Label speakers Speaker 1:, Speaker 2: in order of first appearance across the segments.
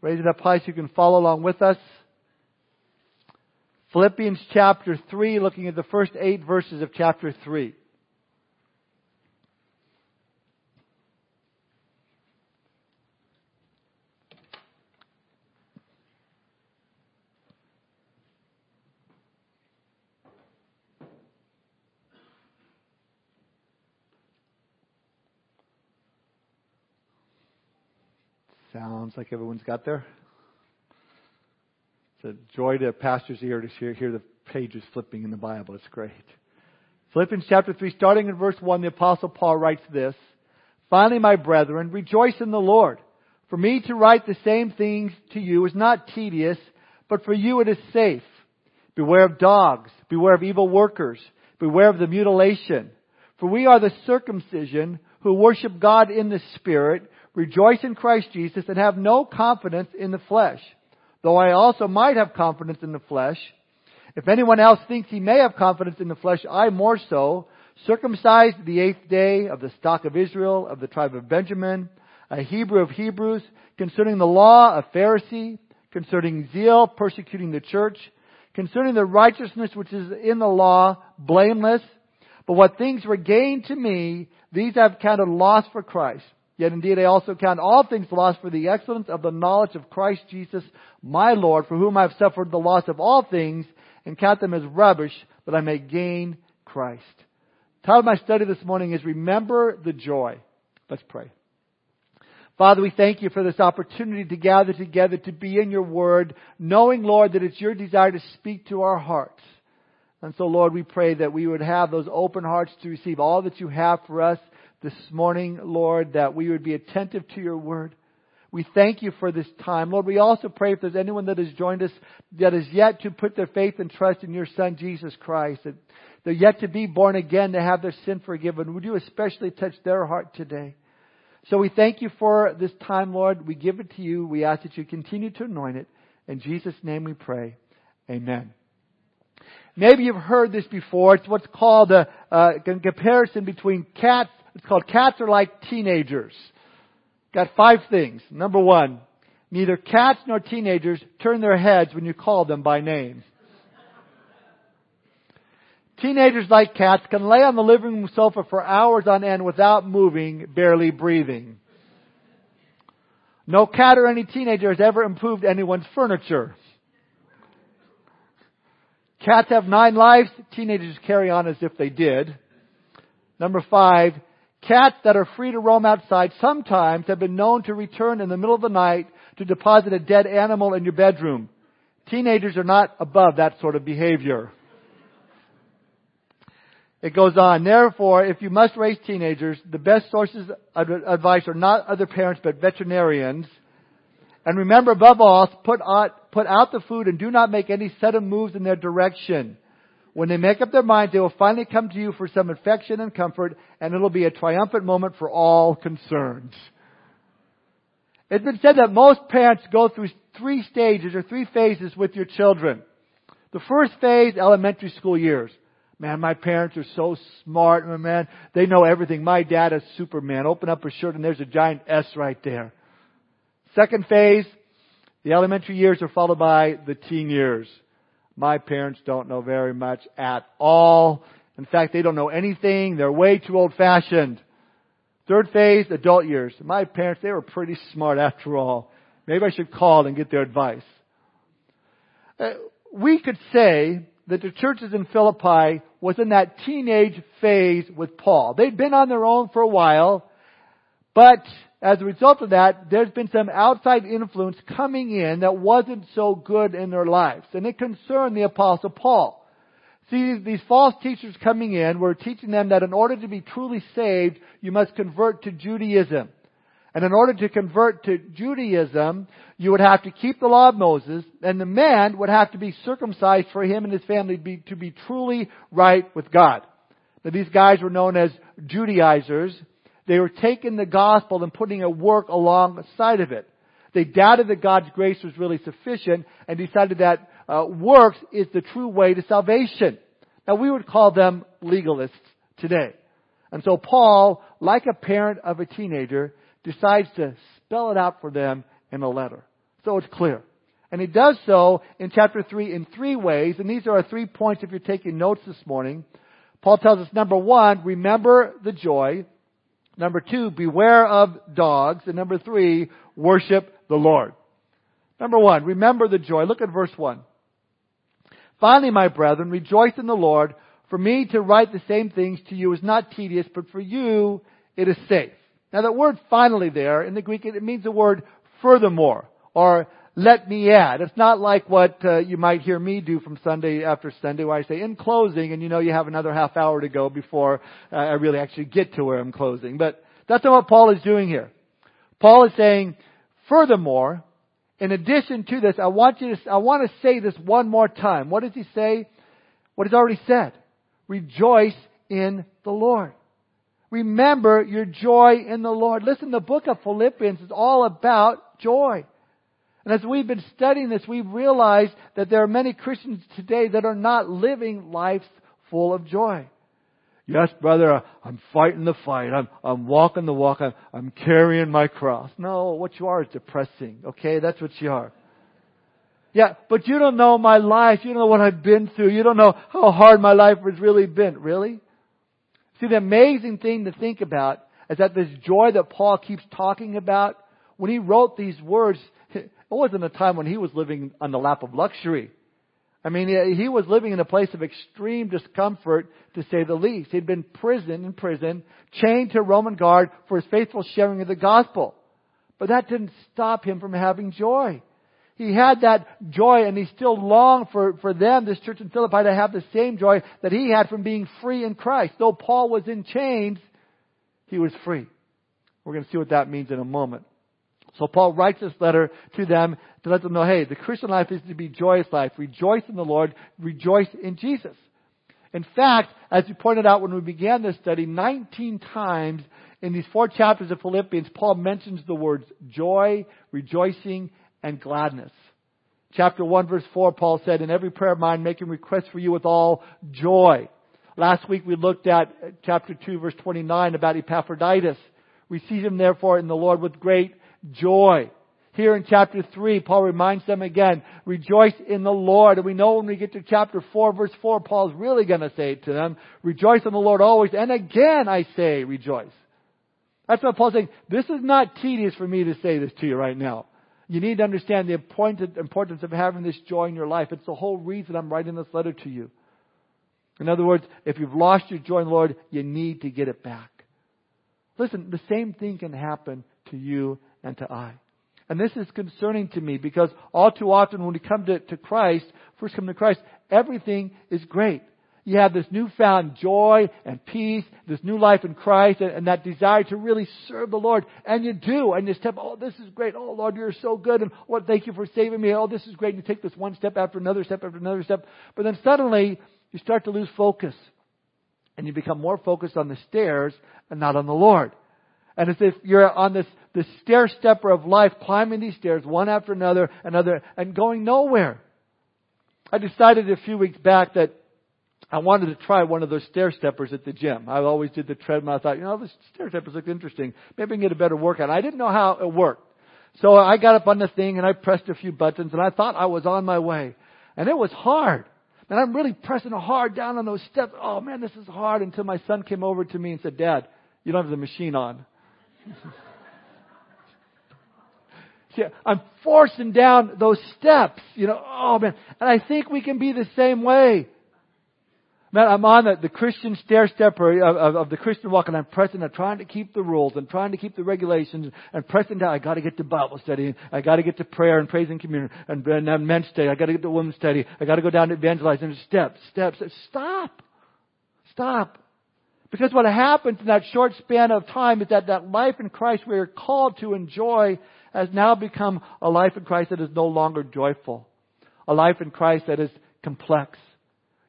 Speaker 1: Raise it up high so you can follow along with us. Philippians chapter 3, looking at the first eight verses of chapter 3. Sounds like everyone's got there. It's a joy to a pastor's ear to hear, hear the pages flipping in the Bible. It's great. Philippians chapter 3, starting in verse 1, the apostle Paul writes this, Finally, my brethren, rejoice in the Lord. For me to write the same things to you is not tedious, but for you it is safe. Beware of dogs. Beware of evil workers. Beware of the mutilation. For we are the circumcision who worship God in the Spirit, rejoice in Christ Jesus, and have no confidence in the flesh though I also might have confidence in the flesh. If anyone else thinks he may have confidence in the flesh, I more so, circumcised the eighth day of the stock of Israel, of the tribe of Benjamin, a Hebrew of Hebrews, concerning the law, a Pharisee, concerning zeal, persecuting the church, concerning the righteousness which is in the law, blameless. But what things were gained to me, these I've counted loss for Christ. Yet indeed I also count all things lost for the excellence of the knowledge of Christ Jesus, my Lord, for whom I have suffered the loss of all things, and count them as rubbish, that I may gain Christ. The title of my study this morning is Remember the Joy. Let's pray. Father, we thank you for this opportunity to gather together to be in your word, knowing, Lord, that it's your desire to speak to our hearts. And so, Lord, we pray that we would have those open hearts to receive all that you have for us this morning, Lord, that we would be attentive to your word. We thank you for this time. Lord, we also pray if there's anyone that has joined us that is yet to put their faith and trust in your Son, Jesus Christ, that they're yet to be born again, to have their sin forgiven. Would you especially touch their heart today? So we thank you for this time, Lord. We give it to you. We ask that you continue to anoint it. In Jesus' name we pray. Amen. Maybe you've heard this before. It's what's called a, a comparison between cats it's called Cats Are Like Teenagers. Got five things. Number one, neither cats nor teenagers turn their heads when you call them by name. Teenagers like cats can lay on the living room sofa for hours on end without moving, barely breathing. No cat or any teenager has ever improved anyone's furniture. Cats have nine lives, teenagers carry on as if they did. Number five, Cats that are free to roam outside sometimes have been known to return in the middle of the night to deposit a dead animal in your bedroom. Teenagers are not above that sort of behavior. It goes on. Therefore, if you must raise teenagers, the best sources of advice are not other parents but veterinarians. And remember above all, put out, put out the food and do not make any sudden moves in their direction. When they make up their minds, they will finally come to you for some affection and comfort, and it'll be a triumphant moment for all concerned. It's been said that most parents go through three stages or three phases with your children. The first phase, elementary school years. Man, my parents are so smart, man. They know everything. My dad is Superman. Open up a shirt and there's a giant S right there. Second phase, the elementary years are followed by the teen years. My parents don't know very much at all. In fact, they don't know anything. They're way too old fashioned. Third phase, adult years. My parents, they were pretty smart after all. Maybe I should call and get their advice. Uh, we could say that the churches in Philippi was in that teenage phase with Paul. They'd been on their own for a while, but as a result of that, there's been some outside influence coming in that wasn't so good in their lives. And it concerned the apostle Paul. See, these false teachers coming in were teaching them that in order to be truly saved, you must convert to Judaism. And in order to convert to Judaism, you would have to keep the law of Moses, and the man would have to be circumcised for him and his family to be, to be truly right with God. Now, these guys were known as Judaizers, they were taking the gospel and putting a work alongside of it. They doubted that God's grace was really sufficient and decided that uh, works is the true way to salvation. Now we would call them legalists today. And so Paul, like a parent of a teenager, decides to spell it out for them in a letter. So it's clear. And he does so in chapter 3 in three ways, and these are our three points if you're taking notes this morning. Paul tells us number one, remember the joy. Number two, beware of dogs. And number three, worship the Lord. Number one, remember the joy. Look at verse one. Finally, my brethren, rejoice in the Lord. For me to write the same things to you is not tedious, but for you it is safe. Now that word finally there, in the Greek, it means the word furthermore, or let me add. It's not like what uh, you might hear me do from Sunday after Sunday where I say in closing and you know you have another half hour to go before uh, I really actually get to where I'm closing. But that's not what Paul is doing here. Paul is saying, furthermore, in addition to this, I want you to, I want to say this one more time. What does he say? What he's already said. Rejoice in the Lord. Remember your joy in the Lord. Listen, the book of Philippians is all about joy. And as we've been studying this, we've realized that there are many Christians today that are not living lives full of joy. Yes, brother, I'm fighting the fight. I'm, I'm walking the walk. I'm, I'm carrying my cross. No, what you are is depressing. Okay? That's what you are. Yeah, but you don't know my life. You don't know what I've been through. You don't know how hard my life has really been. Really? See, the amazing thing to think about is that this joy that Paul keeps talking about, when he wrote these words, it wasn't a time when he was living on the lap of luxury. I mean, he was living in a place of extreme discomfort, to say the least. He'd been prison in prison, chained to a Roman guard for his faithful sharing of the gospel. But that didn't stop him from having joy. He had that joy and he still longed for, for them, this church in Philippi, to have the same joy that he had from being free in Christ. Though Paul was in chains, he was free. We're going to see what that means in a moment. So Paul writes this letter to them to let them know, hey, the Christian life is to be joyous life. Rejoice in the Lord. Rejoice in Jesus. In fact, as we pointed out when we began this study, 19 times in these four chapters of Philippians, Paul mentions the words joy, rejoicing, and gladness. Chapter 1 verse 4, Paul said, in every prayer of mine, making requests for you with all joy. Last week we looked at uh, chapter 2 verse 29 about Epaphroditus. Receive him therefore in the Lord with great joy. Here in chapter 3, Paul reminds them again, rejoice in the Lord. And we know when we get to chapter 4, verse 4, Paul's really going to say to them, rejoice in the Lord always. And again I say, rejoice. That's what Paul's saying. This is not tedious for me to say this to you right now. You need to understand the importance of having this joy in your life. It's the whole reason I'm writing this letter to you. In other words, if you've lost your joy in the Lord, you need to get it back. Listen, the same thing can happen to you and to I. And this is concerning to me because all too often when we come to, to Christ, first come to Christ, everything is great. You have this newfound joy and peace, this new life in Christ, and, and that desire to really serve the Lord. And you do. And you step, oh, this is great. Oh, Lord, you're so good. And Lord, thank you for saving me. Oh, this is great. And you take this one step after another step after another step. But then suddenly, you start to lose focus. And you become more focused on the stairs and not on the Lord. And as if you're on this, this stair stepper of life, climbing these stairs one after another, another, and going nowhere. I decided a few weeks back that I wanted to try one of those stair steppers at the gym. I always did the treadmill. I thought, you know, the stair steppers look interesting. Maybe I can get a better workout. I didn't know how it worked. So I got up on the thing and I pressed a few buttons and I thought I was on my way. And it was hard. And I'm really pressing hard down on those steps. Oh man, this is hard until my son came over to me and said, Dad, you don't have the machine on. See, I'm forcing down those steps, you know, oh man. And I think we can be the same way. Man, I'm on the, the Christian stair stepper uh, of, of, of, the Christian walk and I'm pressing, I'm trying to keep the rules, I'm trying to keep the regulations and pressing down. I gotta get to Bible study, I gotta get to prayer and praise and communion and, and, and men's study, I gotta get to women's study, I gotta go down to evangelizing. Steps, steps, stop. Stop. Because what happens in that short span of time is that that life in Christ we are called to enjoy has now become a life in Christ that is no longer joyful. A life in Christ that is complex.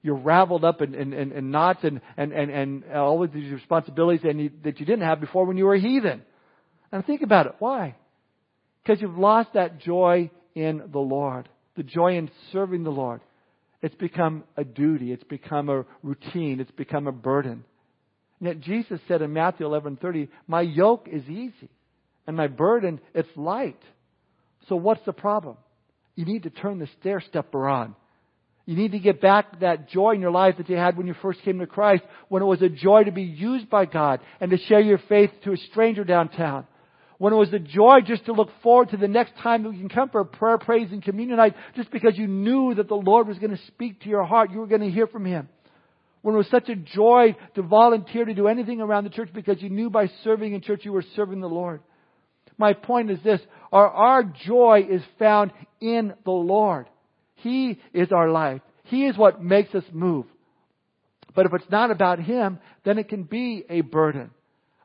Speaker 1: You're raveled up in, in, in, in knots and, and, and, and all of these responsibilities and you, that you didn't have before when you were a heathen. And think about it. Why? Because you've lost that joy in the Lord. The joy in serving the Lord. It's become a duty. It's become a routine. It's become a burden. And yet Jesus said in Matthew 11:30, "My yoke is easy and my burden it's light." So what's the problem? You need to turn the stair stepper on. You need to get back that joy in your life that you had when you first came to Christ, when it was a joy to be used by God and to share your faith to a stranger downtown. When it was a joy just to look forward to the next time that you can come for prayer, praise, and communion night just because you knew that the Lord was going to speak to your heart. You were going to hear from Him. When it was such a joy to volunteer to do anything around the church because you knew by serving in church you were serving the Lord. My point is this, our, our joy is found in the Lord. He is our life. He is what makes us move. But if it's not about Him, then it can be a burden.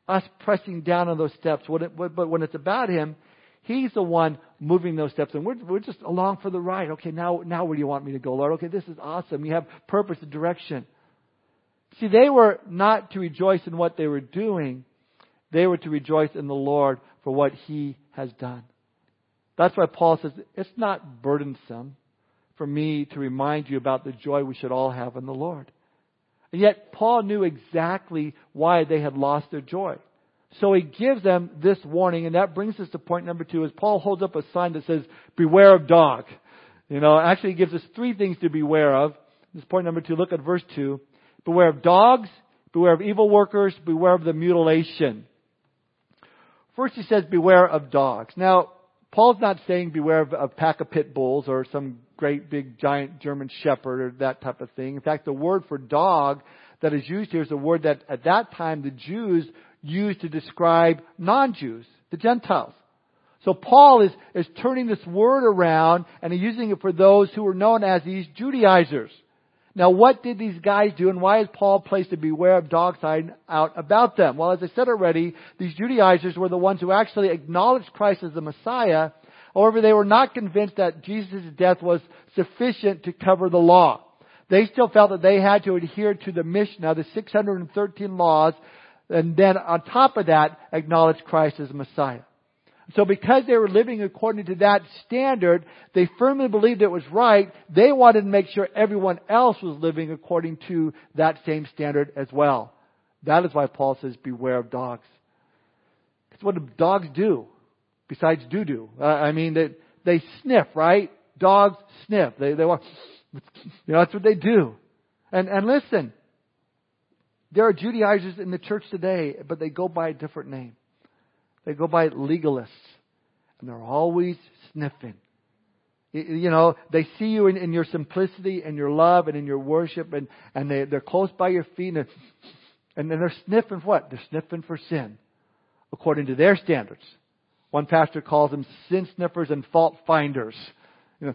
Speaker 1: Us pressing down on those steps. But when it's about Him, He's the one moving those steps. And we're, we're just along for the ride. Okay, now, now where do you want me to go, Lord? Okay, this is awesome. You have purpose and direction. See, they were not to rejoice in what they were doing. They were to rejoice in the Lord for what He has done. That's why Paul says it's not burdensome for me to remind you about the joy we should all have in the Lord. And yet, Paul knew exactly why they had lost their joy. So he gives them this warning, and that brings us to point number two, as Paul holds up a sign that says, beware of dog. You know, actually he gives us three things to beware of. This is point number two. Look at verse two. Beware of dogs, beware of evil workers, beware of the mutilation. First he says, beware of dogs. Now, Paul's not saying beware of a pack of pit bulls or some great big giant German shepherd or that type of thing. In fact, the word for dog that is used here is a word that at that time the Jews used to describe non-Jews, the Gentiles. So Paul is, is turning this word around and he's using it for those who were known as these Judaizers. Now, what did these guys do, and why is Paul placed a beware of dog sign out about them? Well, as I said already, these Judaizers were the ones who actually acknowledged Christ as the Messiah. However, they were not convinced that Jesus' death was sufficient to cover the law. They still felt that they had to adhere to the Mishnah, the 613 laws, and then on top of that, acknowledge Christ as Messiah. So because they were living according to that standard, they firmly believed it was right. They wanted to make sure everyone else was living according to that same standard as well. That is why Paul says, beware of dogs. It's what do dogs do besides doo doo. Uh, I mean, they, they sniff, right? Dogs sniff. They, they want, you know, that's what they do. And, and listen, there are Judaizers in the church today, but they go by a different name. They go by legalists. And they're always sniffing. You know, they see you in, in your simplicity and your love and in your worship and, and they, they're close by your feet and, and then they're sniffing what? They're sniffing for sin. According to their standards. One pastor calls them sin sniffers and fault finders. You know,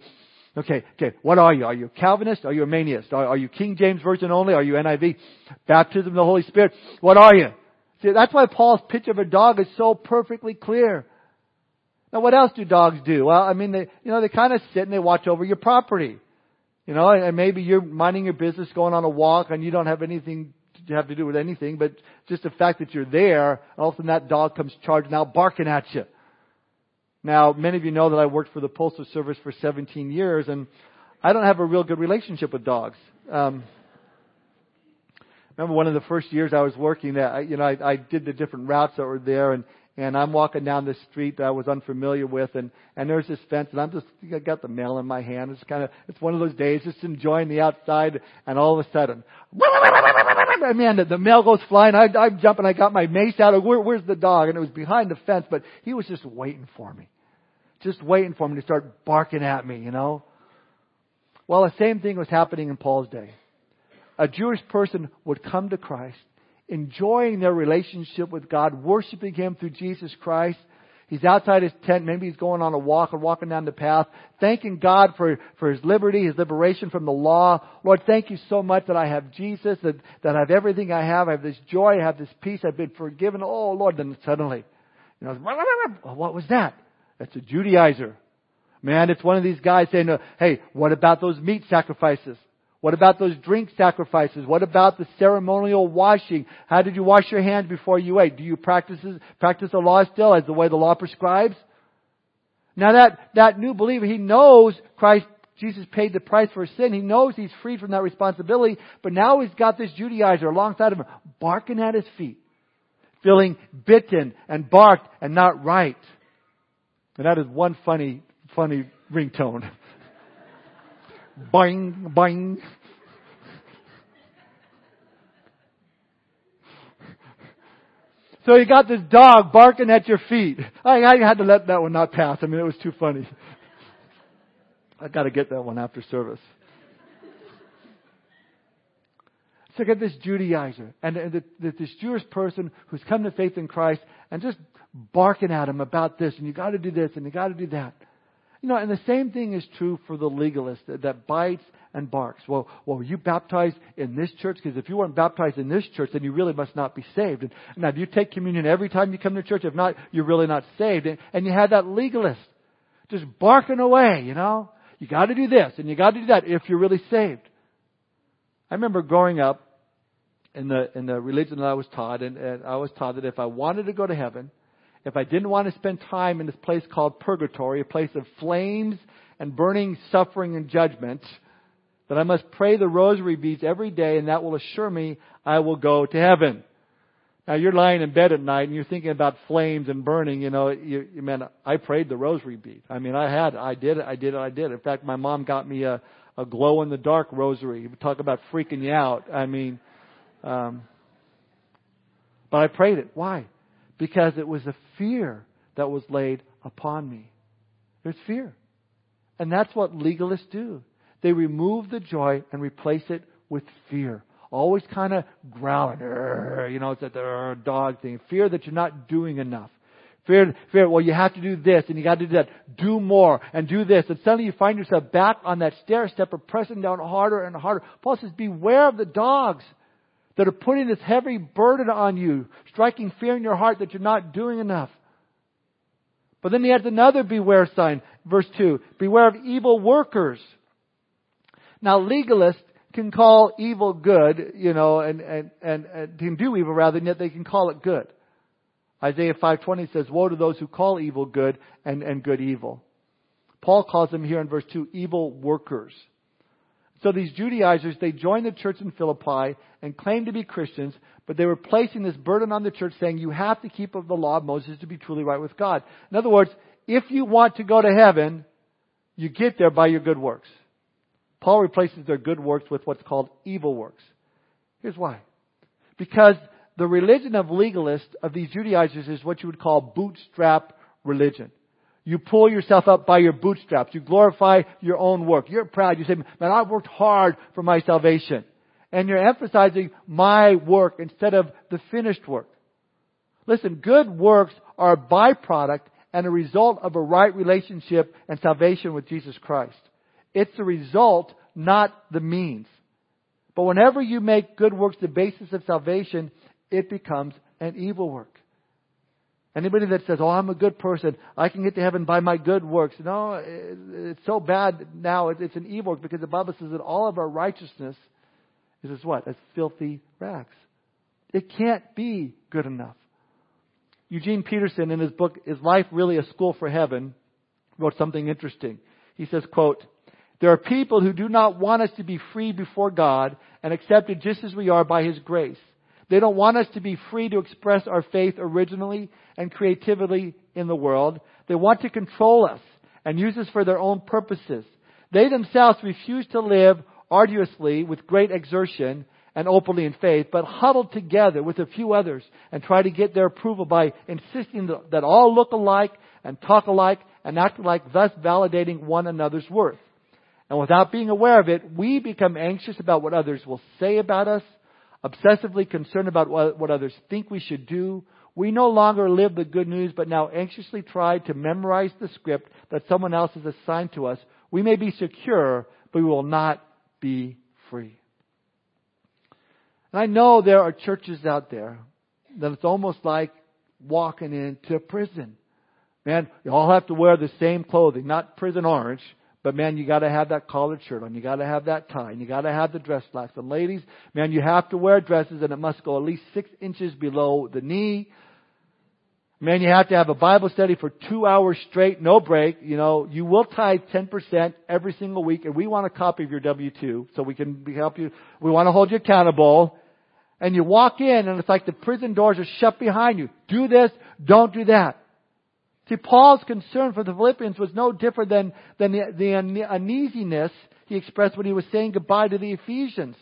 Speaker 1: okay, okay, what are you? Are you Calvinist? Are you Arminianist? Are, are you King James Version only? Are you NIV? Baptism of the Holy Spirit? What are you? See, that's why Paul's picture of a dog is so perfectly clear. Now, what else do dogs do? Well, I mean, they, you know, they kind of sit and they watch over your property. You know, and maybe you're minding your business, going on a walk, and you don't have anything to have to do with anything, but just the fact that you're there, all of a sudden that dog comes charging out, barking at you. Now, many of you know that I worked for the Postal Service for 17 years, and I don't have a real good relationship with dogs. Um, remember one of the first years I was working that you know I, I did the different routes that were there and and I'm walking down this street that I was unfamiliar with and and there's this fence and I'm just I got the mail in my hand. It's kind of it's one of those days just enjoying the outside and all of a sudden man the, the mail goes flying. I I'm jumping. I got my mace out of where, where's the dog? And it was behind the fence but he was just waiting for me. Just waiting for me to start barking at me you know? Well the same thing was happening in Paul's day a Jewish person would come to Christ, enjoying their relationship with God, worshiping Him through Jesus Christ. He's outside his tent, maybe he's going on a walk or walking down the path, thanking God for, for his liberty, his liberation from the law. Lord, thank you so much that I have Jesus, that, that I have everything I have, I have this joy, I have this peace, I've been forgiven. Oh Lord, then suddenly, you know, what was that? That's a Judaizer. Man, it's one of these guys saying, hey, what about those meat sacrifices? What about those drink sacrifices? What about the ceremonial washing? How did you wash your hands before you ate? Do you practice, practice the law still as the way the law prescribes? Now that, that new believer, he knows Christ, Jesus paid the price for sin. He knows he's free from that responsibility, but now he's got this Judaizer alongside of him, barking at his feet, feeling bitten and barked and not right. And that is one funny funny ringtone. boing, boing. So you got this dog barking at your feet. I, I had to let that one not pass. I mean, it was too funny. I got to get that one after service. So get this Judaizer and, and the, the, this Jewish person who's come to faith in Christ and just barking at him about this and you got to do this and you got to do that. You know, and the same thing is true for the legalist that, that bites and barks. Well, well, you baptized in this church? Because if you weren't baptized in this church, then you really must not be saved. And now, do you take communion every time you come to church? If not, you're really not saved. And, and you have that legalist just barking away, you know. You got to do this and you got to do that if you're really saved. I remember growing up in the in the religion that I was taught, and, and I was taught that if I wanted to go to heaven, if I didn't want to spend time in this place called purgatory, a place of flames and burning suffering and judgment, that I must pray the rosary beads every day, and that will assure me I will go to heaven. Now you're lying in bed at night and you're thinking about flames and burning. You know, you, you man, I prayed the rosary bead. I mean, I had, I did it, I did it, I did it. In fact, my mom got me a a glow in the dark rosary. Talk about freaking you out. I mean, um, but I prayed it. Why? Because it was a fear that was laid upon me. There's fear. And that's what legalists do. They remove the joy and replace it with fear. Always kind of growling, you know, it's a dog thing. Fear that you're not doing enough. Fear, fear, well, you have to do this and you got to do that. Do more and do this. And suddenly you find yourself back on that stair step of pressing down harder and harder. Paul says, beware of the dogs that are putting this heavy burden on you, striking fear in your heart that you're not doing enough. But then he adds another beware sign, verse 2. Beware of evil workers. Now legalists can call evil good, you know, and, and, and, and can do evil rather, and yet they can call it good. Isaiah 5.20 says, Woe to those who call evil good and, and good evil. Paul calls them here in verse 2 evil workers. So these Judaizers, they joined the church in Philippi and claimed to be Christians, but they were placing this burden on the church saying, you have to keep the law of Moses to be truly right with God. In other words, if you want to go to heaven, you get there by your good works. Paul replaces their good works with what's called evil works. Here's why. Because the religion of legalists, of these Judaizers, is what you would call bootstrap religion. You pull yourself up by your bootstraps. You glorify your own work. You're proud. You say, man, I've worked hard for my salvation. And you're emphasizing my work instead of the finished work. Listen, good works are a byproduct and a result of a right relationship and salvation with Jesus Christ. It's the result, not the means. But whenever you make good works the basis of salvation, it becomes an evil work. Anybody that says, "Oh, I'm a good person. I can get to heaven by my good works," no, it's so bad now. It's an evil work because the Bible says that all of our righteousness is as what? As filthy rags. It can't be good enough. Eugene Peterson, in his book "Is Life Really a School for Heaven?" wrote something interesting. He says, "Quote." There are people who do not want us to be free before God and accepted just as we are by His grace. They don't want us to be free to express our faith originally and creatively in the world. They want to control us and use us for their own purposes. They themselves refuse to live arduously with great exertion and openly in faith, but huddle together with a few others and try to get their approval by insisting that all look alike and talk alike and act alike, thus validating one another's worth. And without being aware of it, we become anxious about what others will say about us obsessively concerned about what, others think we should do. We no longer live the good news, but now anxiously try to memorize the script that someone else has assigned to us. We may be secure, but we will not be free. And I know there are churches out there that it's almost like walking into prison. Man, you all have to wear the same clothing, not prison orange, but man, you gotta have that collared shirt on. You gotta have that tie. And you gotta have the dress slacks. And ladies, man, you have to wear dresses and it must go at least six inches below the knee. Man, you have to have a Bible study for two hours straight, no break. You know, you will tithe 10% every single week and we want a copy of your W-2 so we can help you. We want to hold you accountable. And you walk in and it's like the prison doors are shut behind you. Do this, don't do that. See, Paul's concern for the Philippians was no different than, than the, the uneasiness he expressed when he was saying goodbye to the Ephesians.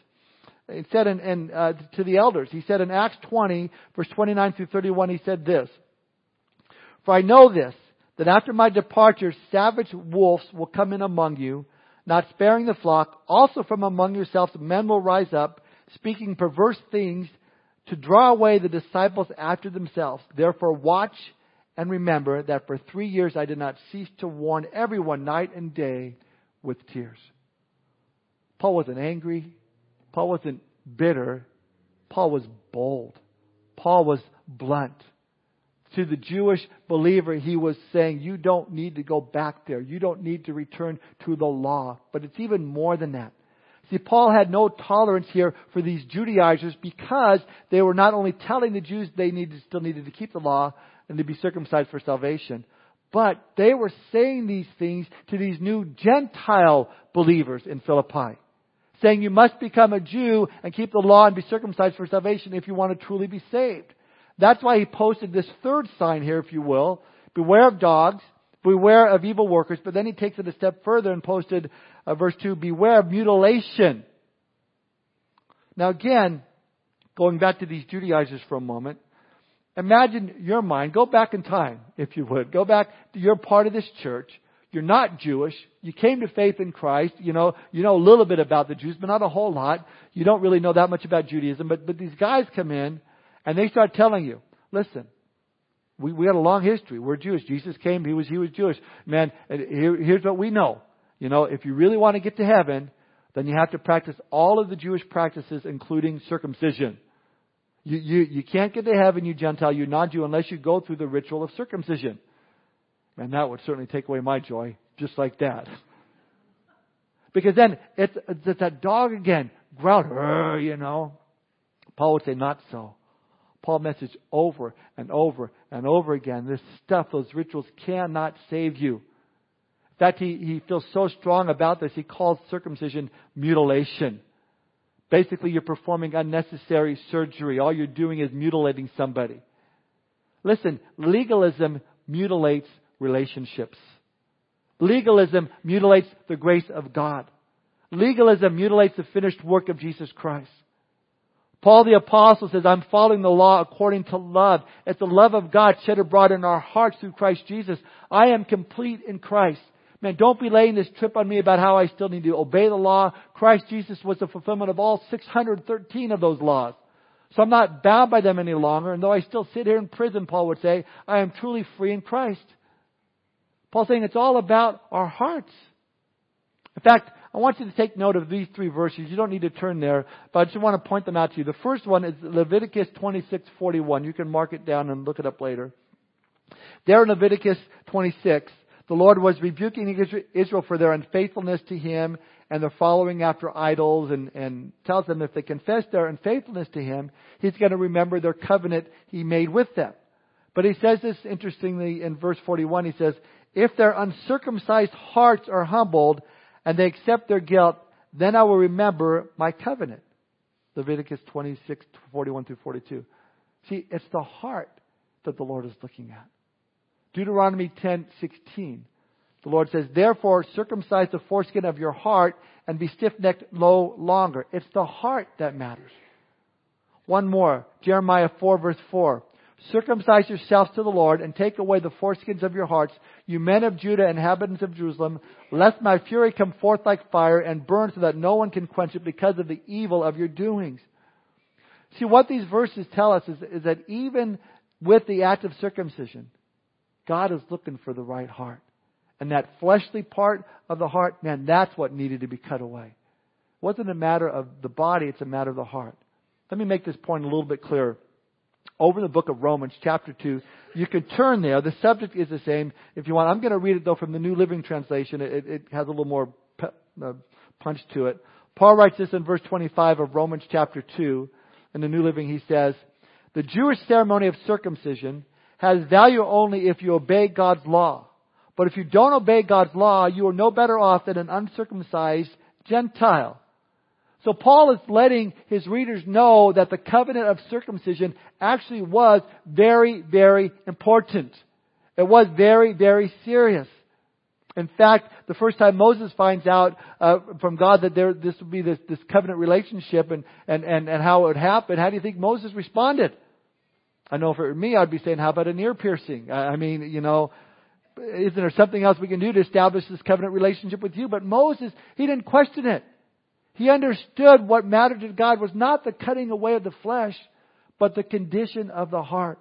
Speaker 1: He said in, in uh, to the elders, he said in Acts 20, verse 29 through 31, he said this, For I know this, that after my departure, savage wolves will come in among you, not sparing the flock. Also from among yourselves men will rise up, speaking perverse things to draw away the disciples after themselves. Therefore watch and remember that for three years I did not cease to warn everyone night and day with tears. Paul wasn't angry. Paul wasn't bitter. Paul was bold. Paul was blunt. To the Jewish believer, he was saying, you don't need to go back there. You don't need to return to the law. But it's even more than that. See, Paul had no tolerance here for these Judaizers because they were not only telling the Jews they needed, still needed to keep the law and to be circumcised for salvation, but they were saying these things to these new Gentile believers in Philippi. Saying you must become a Jew and keep the law and be circumcised for salvation if you want to truly be saved. That's why he posted this third sign here, if you will. Beware of dogs, beware of evil workers, but then he takes it a step further and posted uh, verse 2, beware of mutilation. Now again, going back to these Judaizers for a moment, imagine your mind, go back in time, if you would. Go back to your part of this church. You're not Jewish. You came to faith in Christ. You know, you know a little bit about the Jews, but not a whole lot. You don't really know that much about Judaism, but, but these guys come in and they start telling you, listen, we, we had a long history. We're Jewish. Jesus came, he was, he was Jewish. Man, here, here's what we know. You know, if you really want to get to heaven, then you have to practice all of the Jewish practices, including circumcision. You, you, you can't get to heaven, you Gentile, you non-Jew, unless you go through the ritual of circumcision. And that would certainly take away my joy, just like that. Because then it's, it's that dog again, growl, you know. Paul would say, not so. Paul message over and over and over again. This stuff, those rituals cannot save you. In fact, he, he feels so strong about this, he calls circumcision mutilation. Basically, you're performing unnecessary surgery. All you're doing is mutilating somebody. Listen, legalism mutilates relationships. Legalism mutilates the grace of God. Legalism mutilates the finished work of Jesus Christ. Paul the apostle says, I'm following the law according to love. It's the love of God shed abroad in our hearts through Christ Jesus. I am complete in Christ. Man, don't be laying this trip on me about how I still need to obey the law. Christ Jesus was the fulfillment of all 613 of those laws. So I'm not bound by them any longer, and though I still sit here in prison, Paul would say, I am truly free in Christ. Paul's saying it's all about our hearts. In fact, I want you to take note of these three verses. You don't need to turn there, but I just want to point them out to you. The first one is Leviticus 26:41. You can mark it down and look it up later. There in Leviticus 26, the Lord was rebuking Israel for their unfaithfulness to Him and their following after idols and, and tells them if they confess their unfaithfulness to Him, He's going to remember their covenant He made with them. But He says this interestingly in verse 41. He says, if their uncircumcised hearts are humbled and they accept their guilt, then I will remember my covenant. Leviticus 26, 41 through 42. See, it's the heart that the Lord is looking at. Deuteronomy 10:16. The Lord says, "Therefore circumcise the foreskin of your heart and be stiff-necked no longer." It's the heart that matters. One more, Jeremiah 4 verse 4. Circumcise yourselves to the Lord and take away the foreskins of your hearts, you men of Judah, inhabitants of Jerusalem, lest my fury come forth like fire and burn so that no one can quench it because of the evil of your doings. See, what these verses tell us is, is that even with the act of circumcision, God is looking for the right heart. And that fleshly part of the heart, man, that's what needed to be cut away. It wasn't a matter of the body, it's a matter of the heart. Let me make this point a little bit clearer. Over in the book of Romans, chapter 2, you can turn there. The subject is the same if you want. I'm going to read it though from the New Living Translation. It, it has a little more uh, punch to it. Paul writes this in verse 25 of Romans chapter 2. In the New Living, he says, The Jewish ceremony of circumcision has value only if you obey God's law. But if you don't obey God's law, you are no better off than an uncircumcised Gentile. So Paul is letting his readers know that the covenant of circumcision actually was very, very important. It was very, very serious. In fact, the first time Moses finds out uh, from God that there, this would be this, this covenant relationship and, and, and, and how it would happen, how do you think Moses responded? I know for me, I'd be saying, how about an ear piercing? I mean, you know, isn't there something else we can do to establish this covenant relationship with you? But Moses, he didn't question it. He understood what mattered to God was not the cutting away of the flesh, but the condition of the heart.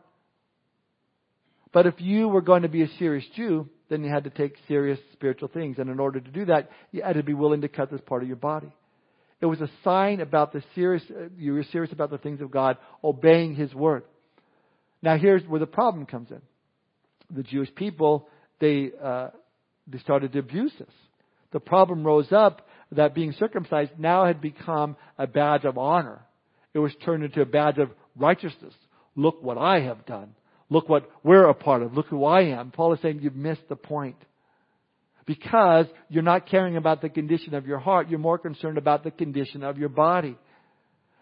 Speaker 1: But if you were going to be a serious Jew, then you had to take serious spiritual things. And in order to do that, you had to be willing to cut this part of your body. It was a sign about the serious, uh, you were serious about the things of God, obeying His word. Now here's where the problem comes in. The Jewish people, they, uh, they started to abuse this. The problem rose up that being circumcised now had become a badge of honor. It was turned into a badge of righteousness. Look what I have done. Look what we're a part of. Look who I am. Paul is saying you've missed the point. Because you're not caring about the condition of your heart, you're more concerned about the condition of your body.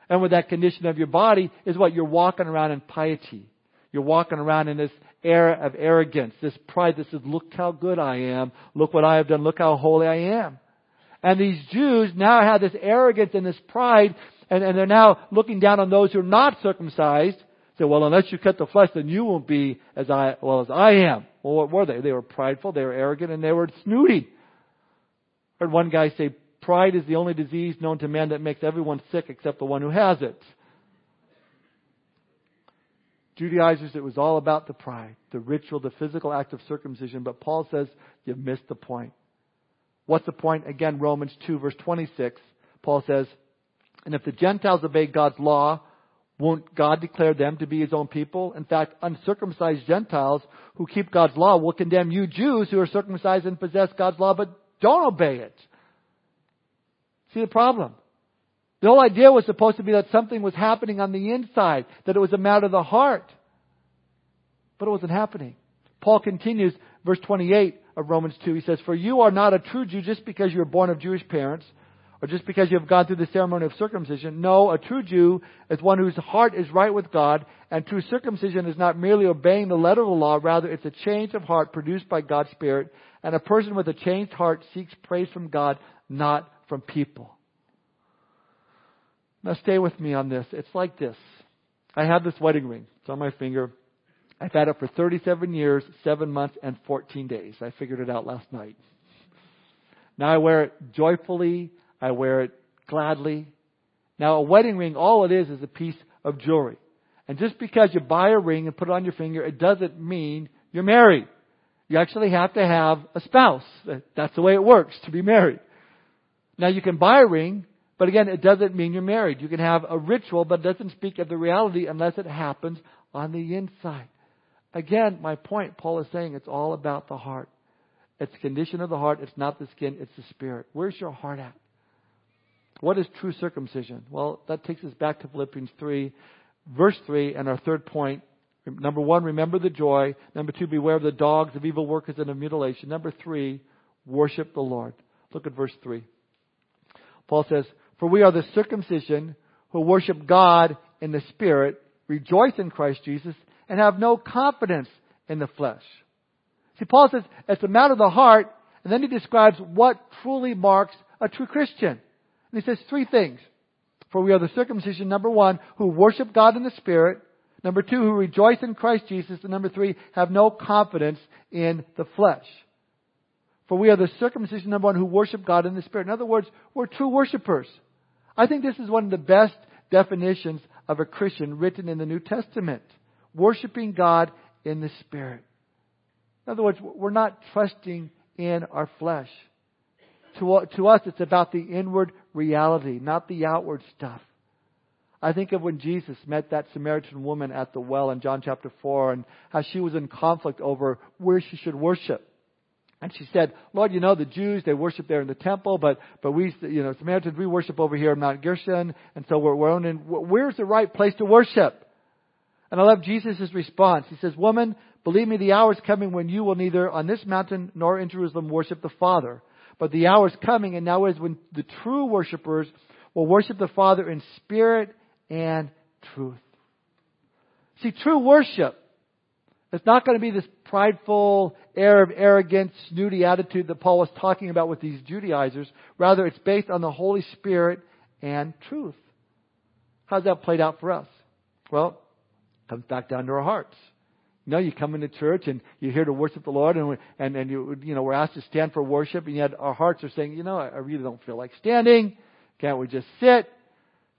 Speaker 1: And with that condition of your body is what? You're walking around in piety. You're walking around in this air of arrogance, this pride that says, look how good I am. Look what I have done. Look how holy I am. And these Jews now have this arrogance and this pride, and, and they're now looking down on those who are not circumcised Say, well, unless you cut the flesh, then you won't be as I, well as I am. Well, what were they? They were prideful, they were arrogant, and they were snooty. Heard one guy say, pride is the only disease known to man that makes everyone sick except the one who has it. Judaizers, it was all about the pride, the ritual, the physical act of circumcision, but Paul says, you've missed the point. What's the point? Again, Romans 2 verse 26, Paul says, and if the Gentiles obey God's law, won't God declare them to be his own people? In fact, uncircumcised Gentiles who keep God's law will condemn you Jews who are circumcised and possess God's law but don't obey it. See the problem? The whole idea was supposed to be that something was happening on the inside, that it was a matter of the heart. But it wasn't happening. Paul continues, verse 28 of Romans 2, he says, For you are not a true Jew just because you are born of Jewish parents or just because you have gone through the ceremony of circumcision. No, a true Jew is one whose heart is right with God, and true circumcision is not merely obeying the letter of the law, rather it's a change of heart produced by God's Spirit, and a person with a changed heart seeks praise from God, not from people. Now stay with me on this. It's like this. I have this wedding ring. It's on my finger. I've had it for 37 years, 7 months, and 14 days. I figured it out last night. Now I wear it joyfully I wear it gladly. Now, a wedding ring, all it is is a piece of jewelry. And just because you buy a ring and put it on your finger, it doesn't mean you're married. You actually have to have a spouse. That's the way it works to be married. Now, you can buy a ring, but again, it doesn't mean you're married. You can have a ritual, but it doesn't speak of the reality unless it happens on the inside. Again, my point, Paul is saying it's all about the heart. It's the condition of the heart. It's not the skin. It's the spirit. Where's your heart at? What is true circumcision? Well, that takes us back to Philippians 3, verse 3, and our third point. Number one, remember the joy. Number two, beware of the dogs of evil workers and of mutilation. Number three, worship the Lord. Look at verse 3. Paul says, For we are the circumcision who worship God in the Spirit, rejoice in Christ Jesus, and have no confidence in the flesh. See, Paul says it's a matter of the heart, and then he describes what truly marks a true Christian. And he says three things. For we are the circumcision, number one, who worship God in the Spirit. Number two, who rejoice in Christ Jesus. And number three, have no confidence in the flesh. For we are the circumcision, number one, who worship God in the Spirit. In other words, we're true worshipers. I think this is one of the best definitions of a Christian written in the New Testament. Worshiping God in the Spirit. In other words, we're not trusting in our flesh. To, to us, it's about the inward reality, not the outward stuff. I think of when Jesus met that Samaritan woman at the well in John chapter 4 and how she was in conflict over where she should worship. And she said, Lord, you know, the Jews, they worship there in the temple, but, but we, you know, Samaritans, we worship over here in Mount Gerizim, and so we're, we're on where's the right place to worship? And I love Jesus' response. He says, Woman, believe me, the hour is coming when you will neither on this mountain nor in Jerusalem worship the Father. But the hour is coming, and now is when the true worshippers will worship the Father in spirit and truth. See, true worship It's not going to be this prideful air of arrogance, snooty attitude that Paul was talking about with these Judaizers. Rather, it's based on the Holy Spirit and truth. How's that played out for us? Well, it comes back down to our hearts. You know, you come into church and you're here to worship the Lord, and and and you you know we're asked to stand for worship, and yet our hearts are saying, you know, I really don't feel like standing. Can't we just sit?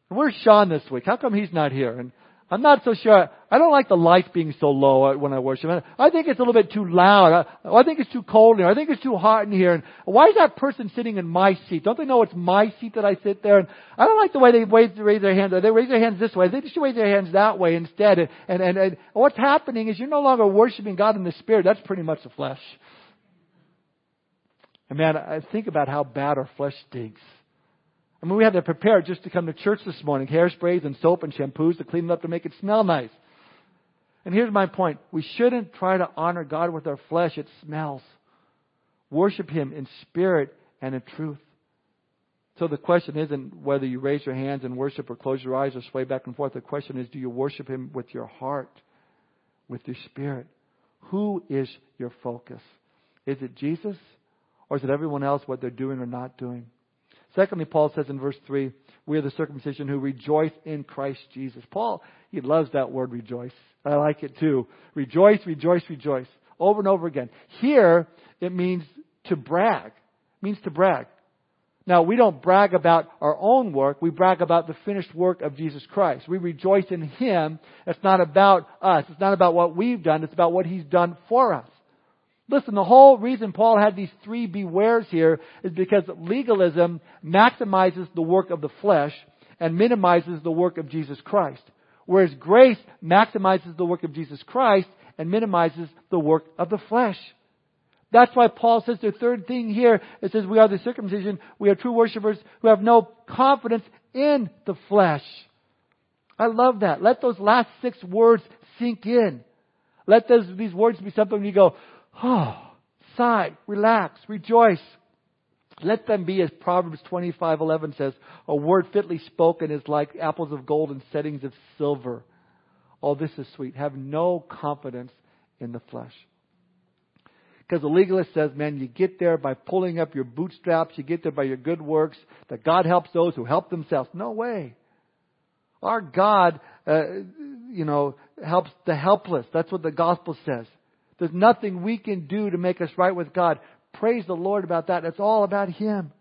Speaker 1: Where's Sean this week? How come he's not here? And I'm not so sure. I don't like the lights being so low when I worship. I think it's a little bit too loud. I, I think it's too cold in here. I think it's too hot in here. And why is that person sitting in my seat? Don't they know it's my seat that I sit there? And I don't like the way they raise, raise their hands. They raise their hands this way. They should raise their hands that way instead. And, and, and, and what's happening is you're no longer worshiping God in the Spirit. That's pretty much the flesh. And man, I think about how bad our flesh stinks. I mean, we had to prepare just to come to church this morning. Hairsprays and soap and shampoos to clean it up to make it smell nice. And here's my point. We shouldn't try to honor God with our flesh. It smells. Worship Him in spirit and in truth. So the question isn't whether you raise your hands and worship or close your eyes or sway back and forth. The question is, do you worship Him with your heart, with your spirit? Who is your focus? Is it Jesus? Or is it everyone else, what they're doing or not doing? Secondly, Paul says in verse 3, we are the circumcision who rejoice in Christ Jesus. Paul, he loves that word rejoice. I like it too. Rejoice, rejoice, rejoice. Over and over again. Here, it means to brag. It means to brag. Now, we don't brag about our own work. We brag about the finished work of Jesus Christ. We rejoice in Him. It's not about us. It's not about what we've done. It's about what He's done for us. Listen, the whole reason Paul had these three bewares here is because legalism maximizes the work of the flesh and minimizes the work of Jesus Christ. Whereas grace maximizes the work of Jesus Christ and minimizes the work of the flesh. That's why Paul says the third thing here, it says we are the circumcision, we are true worshippers who have no confidence in the flesh. I love that. Let those last six words sink in. Let those, these words be something you go, Oh, sigh, relax, rejoice. Let them be, as Proverbs 25:11 says, a word fitly spoken is like apples of gold in settings of silver. Oh, this is sweet. Have no confidence in the flesh. Because the legalist says, man, you get there by pulling up your bootstraps, you get there by your good works, that God helps those who help themselves. No way. Our God, uh, you know, helps the helpless. That's what the gospel says. There's nothing we can do to make us right with God. Praise the Lord about that. It's all about Him.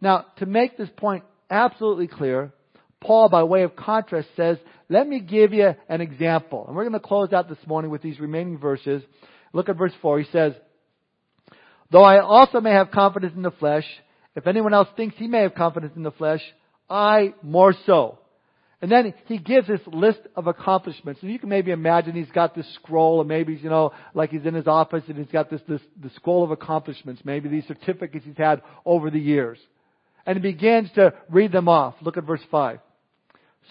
Speaker 1: Now, to make this point absolutely clear, Paul, by way of contrast, says, let me give you an example. And we're going to close out this morning with these remaining verses. Look at verse 4. He says, Though I also may have confidence in the flesh, if anyone else thinks he may have confidence in the flesh, I more so. And then he gives this list of accomplishments. And you can maybe imagine he's got this scroll, and maybe, you know, like he's in his office and he's got this, this, this scroll of accomplishments, maybe these certificates he's had over the years. And he begins to read them off. Look at verse 5.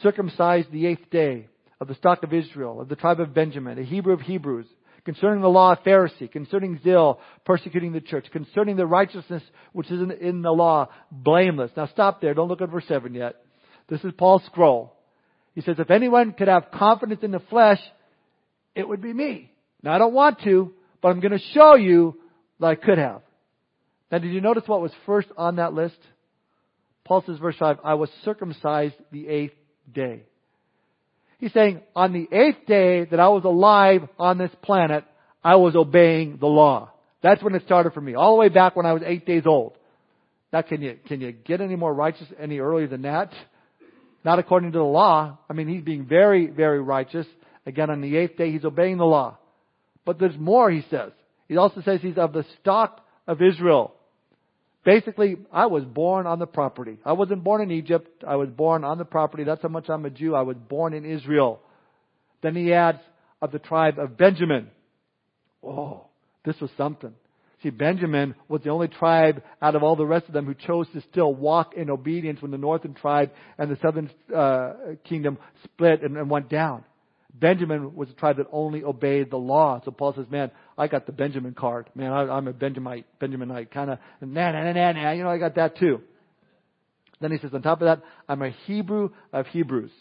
Speaker 1: Circumcised the eighth day of the stock of Israel, of the tribe of Benjamin, a Hebrew of Hebrews, concerning the law, of Pharisee, concerning zeal, persecuting the church, concerning the righteousness which is in, in the law, blameless. Now stop there. Don't look at verse 7 yet. This is Paul's scroll. He says, if anyone could have confidence in the flesh, it would be me. Now I don't want to, but I'm going to show you that I could have. Now did you notice what was first on that list? Paul says, verse 5, I was circumcised the eighth day. He's saying, on the eighth day that I was alive on this planet, I was obeying the law. That's when it started for me, all the way back when I was eight days old. Now can you, can you get any more righteous any earlier than that? Not according to the law. I mean, he's being very, very righteous. Again, on the eighth day, he's obeying the law. But there's more, he says. He also says he's of the stock of Israel. Basically, I was born on the property. I wasn't born in Egypt. I was born on the property. That's how much I'm a Jew. I was born in Israel. Then he adds, of the tribe of Benjamin. Oh, this was something. See, Benjamin was the only tribe out of all the rest of them who chose to still walk in obedience when the northern tribe and the southern uh, kingdom split and, and went down. Benjamin was a tribe that only obeyed the law. So Paul says, man, I got the Benjamin card. Man, I, am a Benjamite, Benjaminite, kind of, nah, nah, nah, nah, nah, you know, I got that too. Then he says, on top of that, I'm a Hebrew of Hebrews.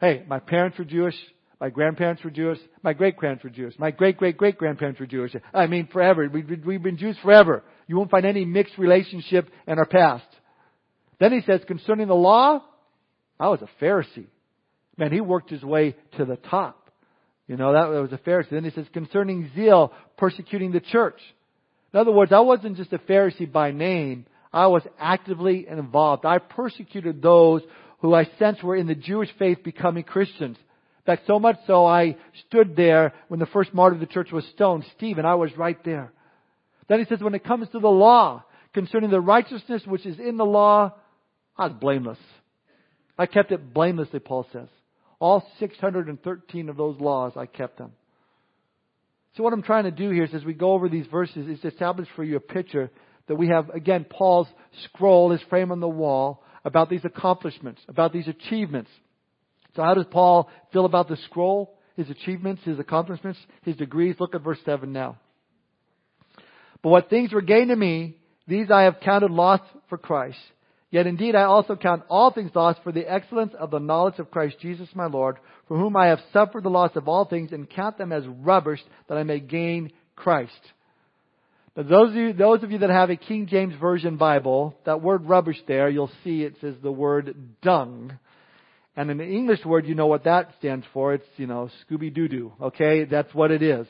Speaker 1: Hey, my parents were Jewish. My grandparents were Jewish. My great grandparents were Jewish. My great great great grandparents were Jewish. I mean, forever. We've, we've been Jews forever. You won't find any mixed relationship in our past. Then he says, concerning the law, I was a Pharisee. Man, he worked his way to the top. You know, that was a Pharisee. Then he says, concerning zeal, persecuting the church. In other words, I wasn't just a Pharisee by name. I was actively involved. I persecuted those who I sensed were in the Jewish faith becoming Christians. Fact, so much so I stood there when the first martyr of the church was stoned, Stephen. I was right there. Then he says, when it comes to the law, concerning the righteousness which is in the law, I was blameless. I kept it blamelessly, Paul says. All 613 of those laws, I kept them. So what I'm trying to do here is as we go over these verses is to establish for you a picture that we have, again, Paul's scroll, his frame on the wall, about these accomplishments, about these achievements. So how does Paul feel about the scroll, his achievements, his accomplishments, his degrees? Look at verse 7 now. But what things were gain to me, these I have counted loss for Christ. Yet indeed I also count all things lost for the excellence of the knowledge of Christ Jesus my Lord, for whom I have suffered the loss of all things and count them as rubbish that I may gain Christ. Now those of you, those of you that have a King James Version Bible, that word rubbish there, you'll see it says the word dung. And in the English word, you know what that stands for. It's, you know, Scooby Doo Doo. Okay? That's what it is.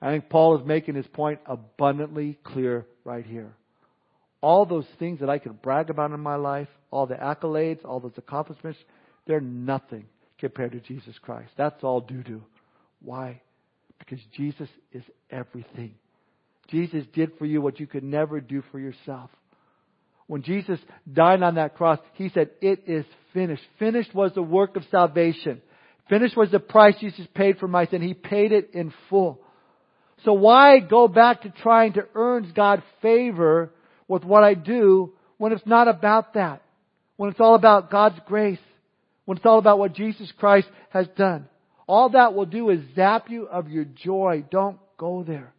Speaker 1: I think Paul is making his point abundantly clear right here all those things that I could brag about in my life, all the accolades, all those accomplishments, they're nothing compared to Jesus Christ. That's all doo doo. Why? Because Jesus is everything. Jesus did for you what you could never do for yourself. When Jesus died on that cross, He said, It is finished. Finished was the work of salvation. Finished was the price Jesus paid for my sin. He paid it in full. So why go back to trying to earn God's favor with what I do when it's not about that. When it's all about God's grace. When it's all about what Jesus Christ has done. All that will do is zap you of your joy. Don't go there.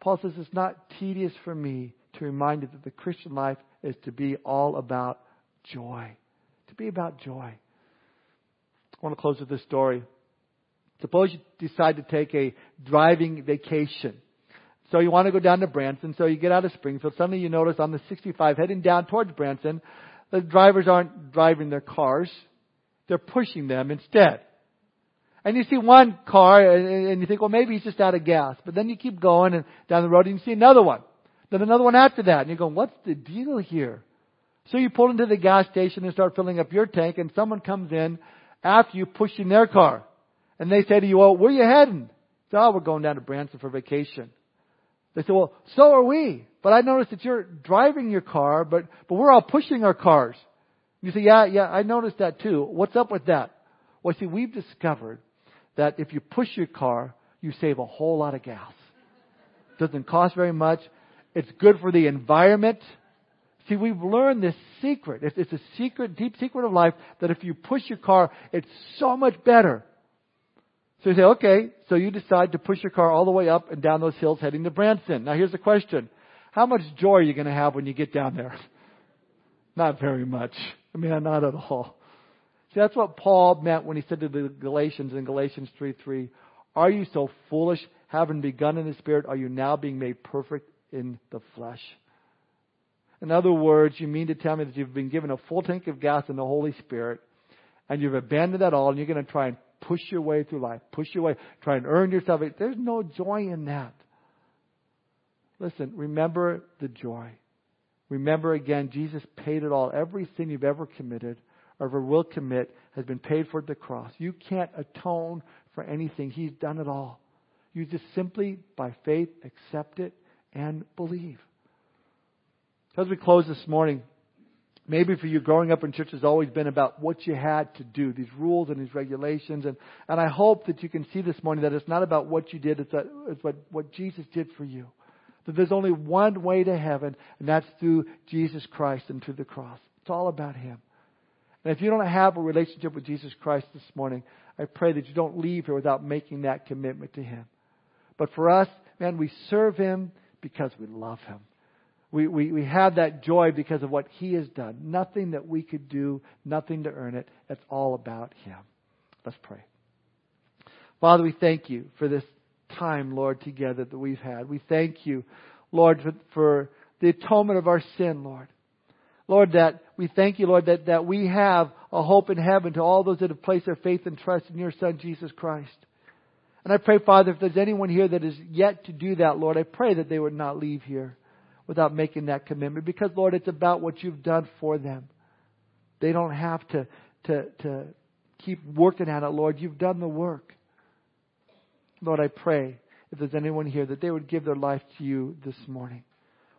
Speaker 1: Paul says it's not tedious for me to remind you that the Christian life is to be all about joy. To be about joy. I want to close with this story. Suppose you decide to take a driving vacation. So you want to go down to Branson, so you get out of Springfield. Suddenly you notice on the 65 heading down towards Branson, the drivers aren't driving their cars. They're pushing them instead. And you see one car and you think, well, maybe he's just out of gas. But then you keep going and down the road and you see another one. Then another one after that. And you go, what's the deal here? So you pull into the gas station and start filling up your tank and someone comes in after you pushing their car. And they say to you, well, where are you heading? So, oh, we're going down to Branson for vacation. They say, well, so are we. But I noticed that you're driving your car, but, but we're all pushing our cars. You say, yeah, yeah, I noticed that too. What's up with that? Well, see, we've discovered that if you push your car, you save a whole lot of gas. Doesn't cost very much. It's good for the environment. See, we've learned this secret. It's a secret, deep secret of life that if you push your car, it's so much better so you say, okay, so you decide to push your car all the way up and down those hills heading to Branson. Now here's the question. How much joy are you going to have when you get down there? Not very much. I mean, not at all. See, that's what Paul meant when he said to the Galatians in Galatians 3 3, Are you so foolish? Having begun in the Spirit, are you now being made perfect in the flesh? In other words, you mean to tell me that you've been given a full tank of gas in the Holy Spirit, and you've abandoned that all, and you're going to try and push your way through life, push your way, try and earn yourself. There's no joy in that. Listen, remember the joy. Remember again, Jesus paid it all. Every sin you've ever committed or ever will commit has been paid for at the cross. You can't atone for anything. He's done it all. You just simply, by faith, accept it and believe. As we close this morning, Maybe for you, growing up in church has always been about what you had to do, these rules and these regulations. And, and I hope that you can see this morning that it's not about what you did, it's, a, it's what, what Jesus did for you. That there's only one way to heaven, and that's through Jesus Christ and through the cross. It's all about Him. And if you don't have a relationship with Jesus Christ this morning, I pray that you don't leave here without making that commitment to Him. But for us, man, we serve Him because we love Him. We, we, we have that joy because of what He has done. Nothing that we could do, nothing to earn it. It's all about Him. Let's pray. Father, we thank you for this time, Lord, together that we've had. We thank you, Lord, for, for the atonement of our sin, Lord. Lord, that we thank you, Lord, that, that we have a hope in heaven to all those that have placed their faith and trust in your Son, Jesus Christ. And I pray, Father, if there's anyone here that is yet to do that, Lord, I pray that they would not leave here without making that commitment. Because, Lord, it's about what you've done for them. They don't have to, to, to keep working at it, Lord. You've done the work. Lord, I pray if there's anyone here that they would give their life to you this morning.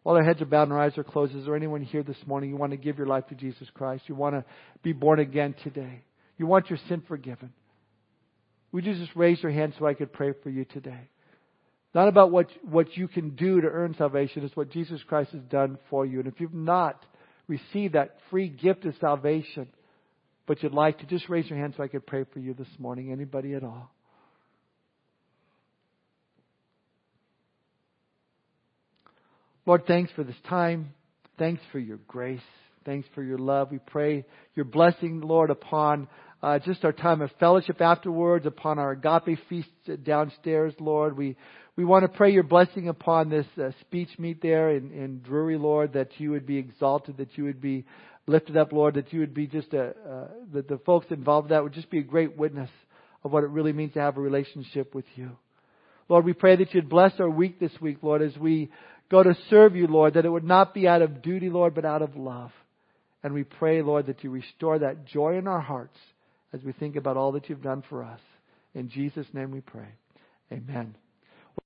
Speaker 1: While their heads are bowed and their eyes are closed, is there anyone here this morning you want to give your life to Jesus Christ? You want to be born again today? You want your sin forgiven? Would you just raise your hand so I could pray for you today? Not about what, what you can do to earn salvation, it's what Jesus Christ has done for you. And if you've not received that free gift of salvation, but you'd like to, just raise your hand so I could pray for you this morning. Anybody at all? Lord, thanks for this time. Thanks for your grace. Thanks for your love. We pray your blessing, Lord, upon uh, just our time of fellowship afterwards, upon our agape feast downstairs, Lord. We we want to pray your blessing upon this uh, speech meet there in, in Drury, Lord, that you would be exalted, that you would be lifted up, Lord, that you would be just a, uh, that the folks involved in that would just be a great witness of what it really means to have a relationship with you. Lord, we pray that you'd bless our week this week, Lord, as we go to serve you, Lord, that it would not be out of duty, Lord, but out of love. And we pray, Lord, that you restore that joy in our hearts as we think about all that you've done for us. In Jesus' name we pray. Amen.